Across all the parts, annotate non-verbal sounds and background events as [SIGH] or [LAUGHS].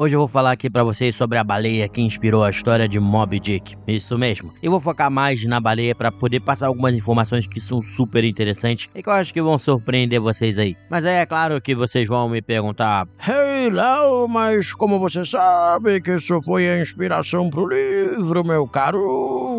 Hoje eu vou falar aqui para vocês sobre a baleia que inspirou a história de Moby Dick. Isso mesmo. Eu vou focar mais na baleia para poder passar algumas informações que são super interessantes e que eu acho que vão surpreender vocês aí. Mas aí é claro que vocês vão me perguntar: Hey, Léo, mas como você sabe que isso foi a inspiração pro livro, meu caro?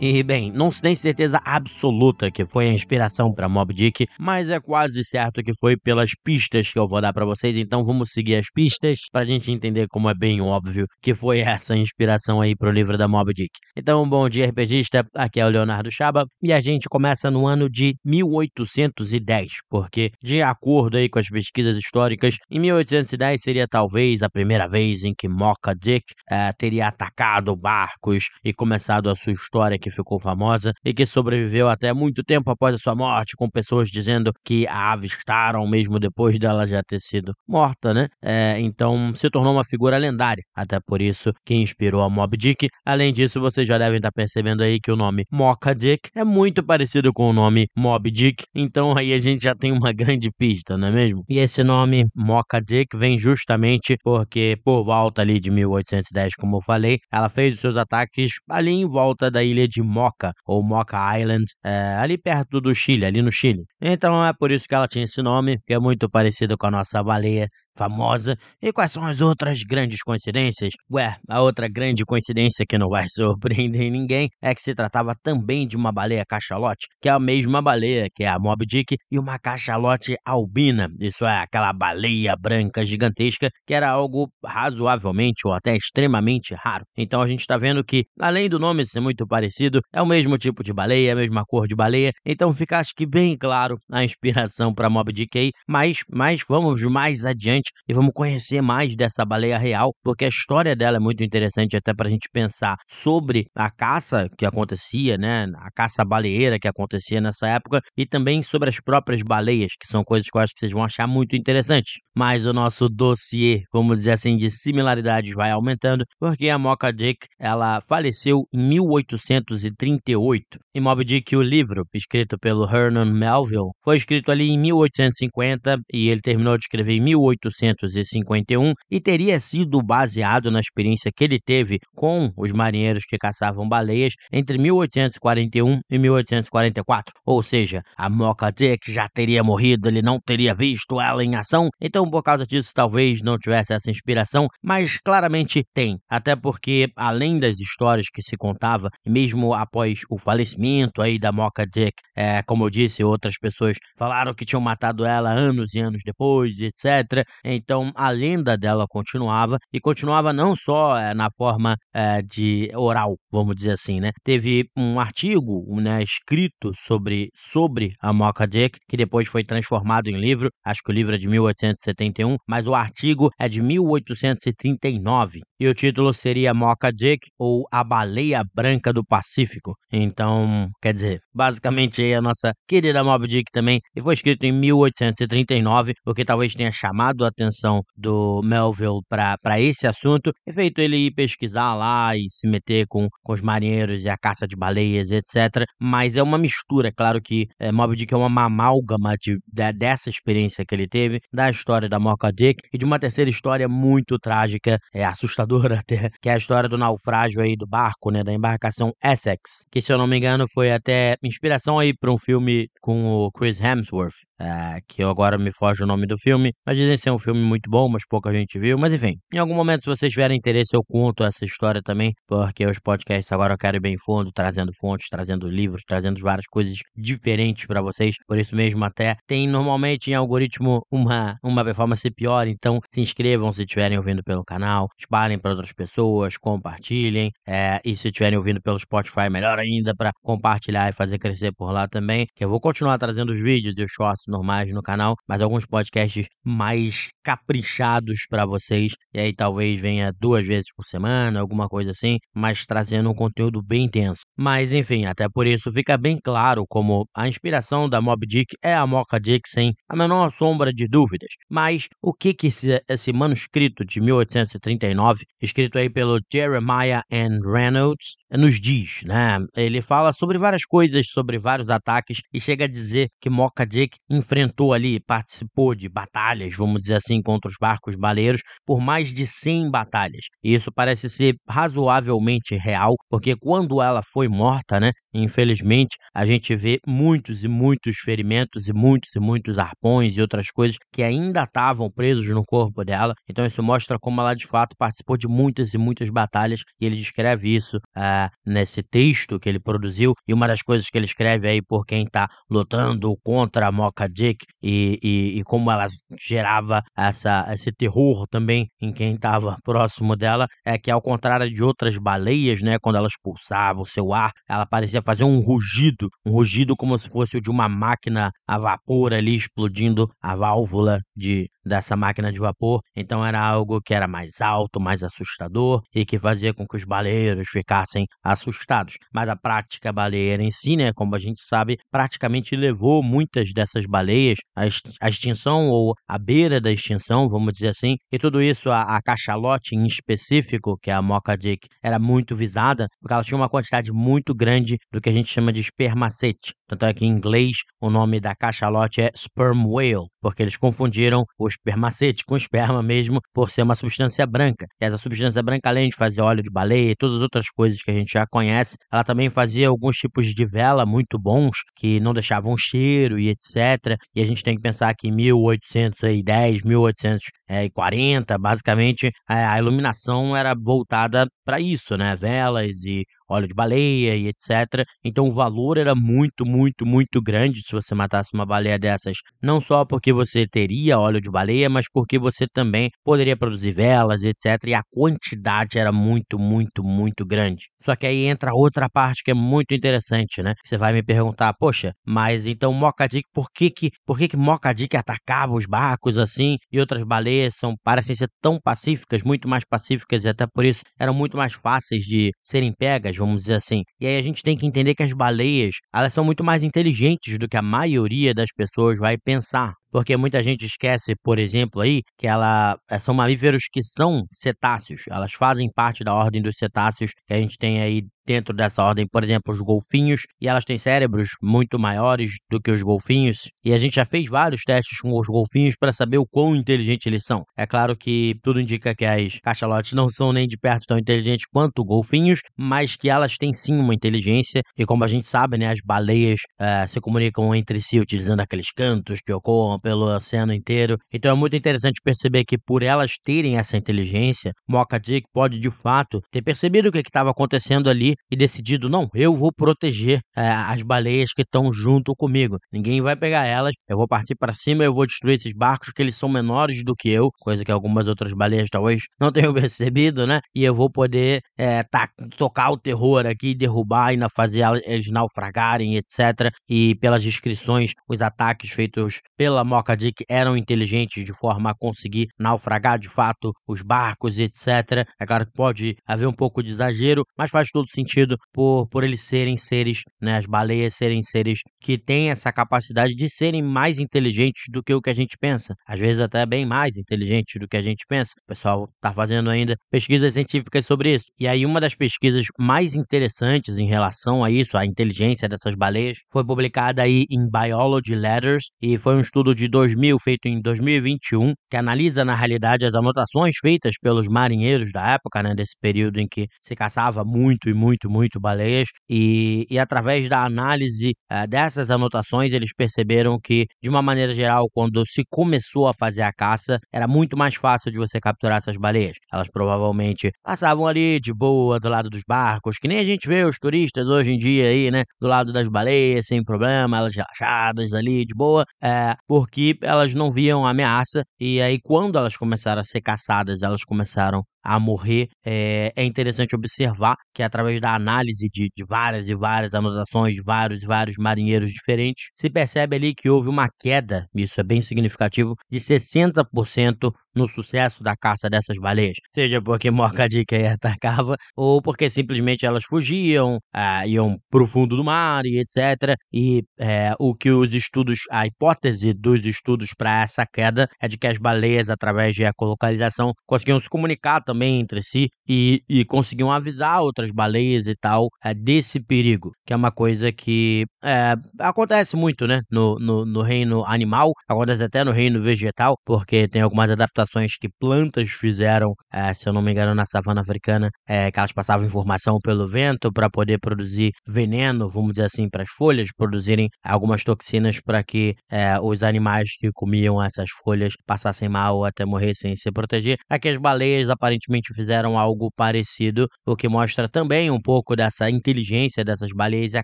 E bem, não se tem certeza absoluta que foi a inspiração para Moby Dick, mas é quase certo que foi pelas pistas que eu vou dar para vocês. Então vamos seguir as pistas pra gente entender como é bem óbvio que foi essa inspiração aí pro livro da Moby Dick. Então, bom dia, RPGista. Aqui é o Leonardo Chaba e a gente começa no ano de 1810, porque, de acordo aí com as pesquisas históricas, em 1810 seria talvez a primeira vez em que Mocha Dick eh, teria atacado barcos e começado a sua história que ficou famosa e que sobreviveu até muito tempo após a sua morte, com pessoas dizendo que a avistaram mesmo depois dela já ter sido morta, né? É, então se tornou uma figura lendária, até por isso que inspirou a Mob Dick. Além disso, vocês já devem estar percebendo aí que o nome Mocha Dick é muito parecido com o nome Mob Dick, então aí a gente já tem uma grande pista, não é mesmo? E esse nome Mocha Dick vem justamente porque por volta ali de 1810, como eu falei, ela fez os seus ataques ali em volta da ilha de Mocha, ou Mocha Island, é, ali perto do Chile, ali no Chile. Então é por isso que ela tinha esse nome, que é muito parecido com a nossa baleia famosa. E quais são as outras grandes coincidências? Ué, a outra grande coincidência que não vai [LAUGHS] surpreender ninguém é que se tratava também de uma baleia cachalote, que é a mesma baleia que é a Moby Dick, e uma cachalote albina. Isso é aquela baleia branca gigantesca que era algo razoavelmente ou até extremamente raro. Então a gente está vendo que, além do nome ser muito parecido, é o mesmo tipo de baleia, a mesma cor de baleia. Então fica acho que bem claro a inspiração para Moby Dick aí. Mas, mas vamos mais adiante e vamos conhecer mais dessa baleia real, porque a história dela é muito interessante até para a gente pensar sobre a caça que acontecia, né? A caça baleeira que acontecia nessa época e também sobre as próprias baleias, que são coisas que eu acho que vocês vão achar muito interessantes. Mas o nosso dossiê, vamos dizer assim, de similaridades vai aumentando, porque a Mocha Dick, ela faleceu em 1838. E Moby Dick, o livro, escrito pelo Hernan Melville, foi escrito ali em 1850 e ele terminou de escrever em 1800 1851 e teria sido baseado na experiência que ele teve com os marinheiros que caçavam baleias entre 1841 e 1844. Ou seja, a Mocha Dick já teria morrido, ele não teria visto ela em ação, então por causa disso talvez não tivesse essa inspiração, mas claramente tem, até porque além das histórias que se contava, mesmo após o falecimento aí da Mocha Dick, é, como eu disse, outras pessoas falaram que tinham matado ela anos e anos depois, etc. Então a lenda dela continuava e continuava não só é, na forma é, de oral, vamos dizer assim, né? Teve um artigo né, escrito sobre, sobre a Mocha Dick, que depois foi transformado em livro. Acho que o livro é de 1871, mas o artigo é de 1839. E o título seria Mocha Dick ou A Baleia Branca do Pacífico. Então, quer dizer, basicamente aí a nossa querida Moby Dick também. E foi escrito em 1839, o que talvez tenha chamado a atenção do Melville para esse assunto e feito ele ir pesquisar lá e se meter com, com os marinheiros e a caça de baleias, etc. Mas é uma mistura, claro que é, Moby Dick é uma amálgama de, de, dessa experiência que ele teve, da história da Mocha Dick e de uma terceira história muito trágica, é assustadora [LAUGHS] até, que é a história do naufrágio aí do barco, né, da embarcação Essex, que se eu não me engano foi até inspiração aí para um filme com o Chris Hemsworth, é, que agora me foge o nome do filme, mas dizem ser um filme muito bom, mas pouca gente viu. Mas enfim, em algum momento, se vocês tiverem interesse, eu conto essa história também, porque os podcasts agora eu quero ir bem fundo, trazendo fontes, trazendo livros, trazendo várias coisas diferentes para vocês. Por isso mesmo, até tem normalmente em algoritmo uma, uma performance pior, então se inscrevam se estiverem ouvindo pelo canal, espalhem para outras pessoas, compartilhem. É, e se estiverem ouvindo pelo Spotify, melhor ainda para compartilhar e fazer crescer por lá também. Que eu vou continuar trazendo os vídeos e os shorts normais no canal, mas alguns podcasts mais caprichados para vocês. E aí talvez venha duas vezes por semana, alguma coisa assim, mas trazendo um conteúdo bem intenso. Mas enfim, até por isso fica bem claro como a inspiração da Mob Dick é a Mocha Dick sem a menor sombra de dúvidas. Mas o que que esse, esse manuscrito de 1839 escrito aí pelo Jeremiah N. Reynolds, nos diz, né? Ele fala sobre várias coisas, sobre vários ataques e chega a dizer que Mocha Dick enfrentou ali, participou de batalhas, vamos dizer assim, contra os barcos baleiros por mais de 100 batalhas. E isso parece ser razoavelmente real, porque quando ela foi morta, né? Infelizmente, a gente vê muitos e muitos ferimentos e muitos e muitos arpões e outras coisas que ainda estavam presos no corpo dela. Então isso mostra como ela de fato participou de muitas e muitas batalhas e ele descreve isso uh, nesse texto que ele produziu. E uma das coisas que ele escreve aí por quem está lutando contra a Mocha Dick e, e, e, como ela gerava essa, esse terror também em quem estava próximo dela é que ao contrário de outras baleias, né, quando ela expulsava o seu ar, ela parecia fazer um rugido, um rugido como se fosse o de uma máquina a vapor ali explodindo a válvula de dessa máquina de vapor, então era algo que era mais alto, mais assustador e que fazia com que os baleeiros ficassem assustados. Mas a prática baleeira em si, né, como a gente sabe, praticamente levou muitas dessas baleias à extinção ou à beira da extinção, vamos dizer assim, e tudo isso a, a cachalote em específico, que é a Mocha Dick, era muito visada, porque ela tinha uma quantidade muito grande do que a gente chama de espermacete. Tanto é que em inglês o nome da cachalote é sperm whale, porque eles confundiram o espermacete com esperma mesmo, por ser uma substância branca. E essa substância branca, além de fazer óleo de baleia e todas as outras coisas que a gente já conhece, ela também fazia alguns tipos de vela muito bons, que não deixavam cheiro e etc. E a gente tem que pensar que em 1810, 1840, basicamente, a iluminação era voltada para isso, né? Velas e óleo de baleia e etc. Então o valor era muito, muito, muito grande se você matasse uma baleia dessas, não só porque você teria óleo de baleia, mas porque você também poderia produzir velas, etc. E a quantidade era muito, muito, muito grande. Só que aí entra outra parte que é muito interessante, né? Você vai me perguntar, poxa, mas então Mocadic, por que que, por que que Mocadic atacava os barcos assim e outras baleias são parecem ser tão pacíficas, muito mais pacíficas e até por isso eram muito mais fáceis de serem pegas, vamos dizer assim. E aí a gente tem que entender que as baleias, elas são muito mais inteligentes do que a maioria das pessoas vai pensar. Porque muita gente esquece, por exemplo, aí, que ela eh, são mamíferos que são cetáceos. Elas fazem parte da ordem dos cetáceos que a gente tem aí dentro dessa ordem, por exemplo, os golfinhos, e elas têm cérebros muito maiores do que os golfinhos, e a gente já fez vários testes com os golfinhos para saber o quão inteligentes eles são. É claro que tudo indica que as cachalotes não são nem de perto tão inteligentes quanto golfinhos, mas que elas têm sim uma inteligência, e como a gente sabe, né, as baleias uh, se comunicam entre si utilizando aqueles cantos que ocorram pelo oceano inteiro. Então é muito interessante perceber que por elas terem essa inteligência, Mocha Dick pode de fato ter percebido o que estava acontecendo ali e decidido, não, eu vou proteger é, as baleias que estão junto comigo. Ninguém vai pegar elas, eu vou partir para cima, eu vou destruir esses barcos que eles são menores do que eu, coisa que algumas outras baleias talvez [LAUGHS] não tenham percebido, né? E eu vou poder é, tá, tocar o terror aqui, derrubar e fazer eles naufragarem, etc. E pelas descrições, os ataques feitos pela Mocha Dick eram inteligentes de forma a conseguir naufragar de fato os barcos, etc. É claro que pode haver um pouco de exagero, mas faz todo sentido sentido por, por eles serem seres, né, as baleias serem seres que têm essa capacidade de serem mais inteligentes do que o que a gente pensa. Às vezes até bem mais inteligentes do que a gente pensa. O pessoal está fazendo ainda pesquisas científicas sobre isso. E aí uma das pesquisas mais interessantes em relação a isso, a inteligência dessas baleias, foi publicada aí em Biology Letters e foi um estudo de 2000 feito em 2021 que analisa na realidade as anotações feitas pelos marinheiros da época, né, desse período em que se caçava muito e muito muito, muito baleias, e, e através da análise uh, dessas anotações, eles perceberam que, de uma maneira geral, quando se começou a fazer a caça, era muito mais fácil de você capturar essas baleias. Elas provavelmente passavam ali de boa do lado dos barcos, que nem a gente vê os turistas hoje em dia aí, né? Do lado das baleias, sem problema, elas relaxadas ali, de boa, é, porque elas não viam ameaça, e aí quando elas começaram a ser caçadas, elas começaram a morrer, é, é, interessante observar que através da análise de, de, várias e várias anotações de vários e vários marinheiros diferentes, se percebe ali que houve uma queda, isso é bem significativo, de 60% no sucesso da caça dessas baleias. Seja porque Mocha Dick atacava, ou porque simplesmente elas fugiam, ah, iam pro fundo do mar e etc. E é, o que os estudos, a hipótese dos estudos para essa queda é de que as baleias, através de ecolocalização, conseguiam se comunicar também entre si e, e conseguiam avisar outras baleias e tal é, desse perigo, que é uma coisa que é, acontece muito, né, no, no, no reino animal, acontece até no reino vegetal, porque tem algumas adaptações que plantas fizeram, é, se eu não me engano, na savana africana, é, que elas passavam informação pelo vento para poder produzir veneno, vamos dizer assim, para as folhas, produzirem algumas toxinas para que é, os animais que comiam essas folhas passassem mal ou até morressem e se proteger. Aqui as baleias aparentemente fizeram algo parecido, o que mostra também um pouco dessa inteligência dessas baleias e a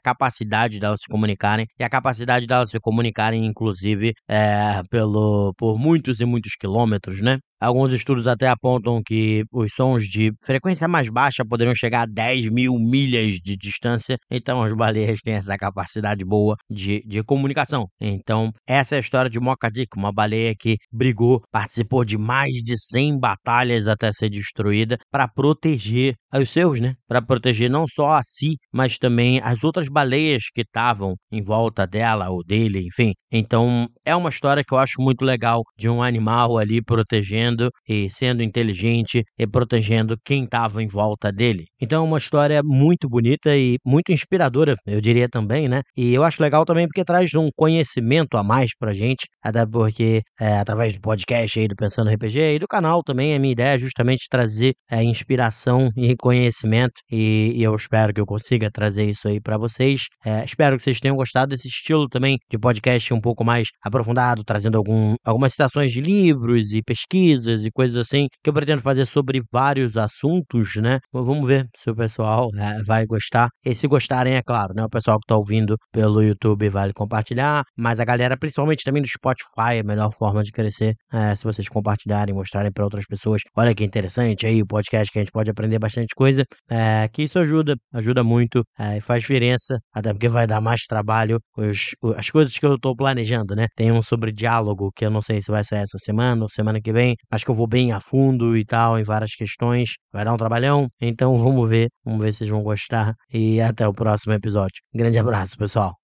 capacidade delas se comunicarem, e a capacidade delas se comunicarem, inclusive, pelo, por muitos e muitos quilômetros, né? Alguns estudos até apontam que os sons de frequência mais baixa poderiam chegar a 10 mil milhas de distância, então as baleias têm essa capacidade boa de, de comunicação. Então, essa é a história de Mocha Dick, uma baleia que brigou, participou de mais de 100 batalhas até ser destruída para proteger os seus, né? Para proteger não só a si, mas também as outras baleias que estavam em volta dela ou dele, enfim. Então, é uma história que eu acho muito legal de um animal ali protegendo e sendo inteligente e protegendo quem estava em volta dele. Então é uma história muito bonita e muito inspiradora, eu diria também, né? E eu acho legal também porque traz um conhecimento a mais pra gente, até porque é, através do podcast aí do Pensando RPG e do canal também a minha ideia é justamente trazer é, inspiração e conhecimento e, e, eu espero que eu consiga trazer isso aí para vocês. É, espero que vocês tenham gostado desse estilo também de podcast um pouco mais aprofundado, trazendo algum, algumas citações de livros e pesquisas pesquisas e coisas assim que eu pretendo fazer sobre vários assuntos, né? Vamos ver se o pessoal né, vai gostar. E se gostarem, é claro, né? O pessoal que tá ouvindo pelo YouTube vale compartilhar, mas a galera, principalmente também do Spotify, é a melhor forma de crescer. É, se vocês compartilharem, mostrarem para outras pessoas, olha que interessante aí o podcast que a gente pode aprender bastante coisa. É, que isso ajuda, ajuda muito é, e faz diferença, até porque vai dar mais trabalho os, as coisas que eu tô planejando, né? Tem um sobre diálogo que eu não sei se vai ser essa semana ou semana que vem, Acho que eu vou bem a fundo e tal em várias questões. Vai dar um trabalhão. Então vamos ver. Vamos ver se vocês vão gostar. E até o próximo episódio. Grande abraço, pessoal.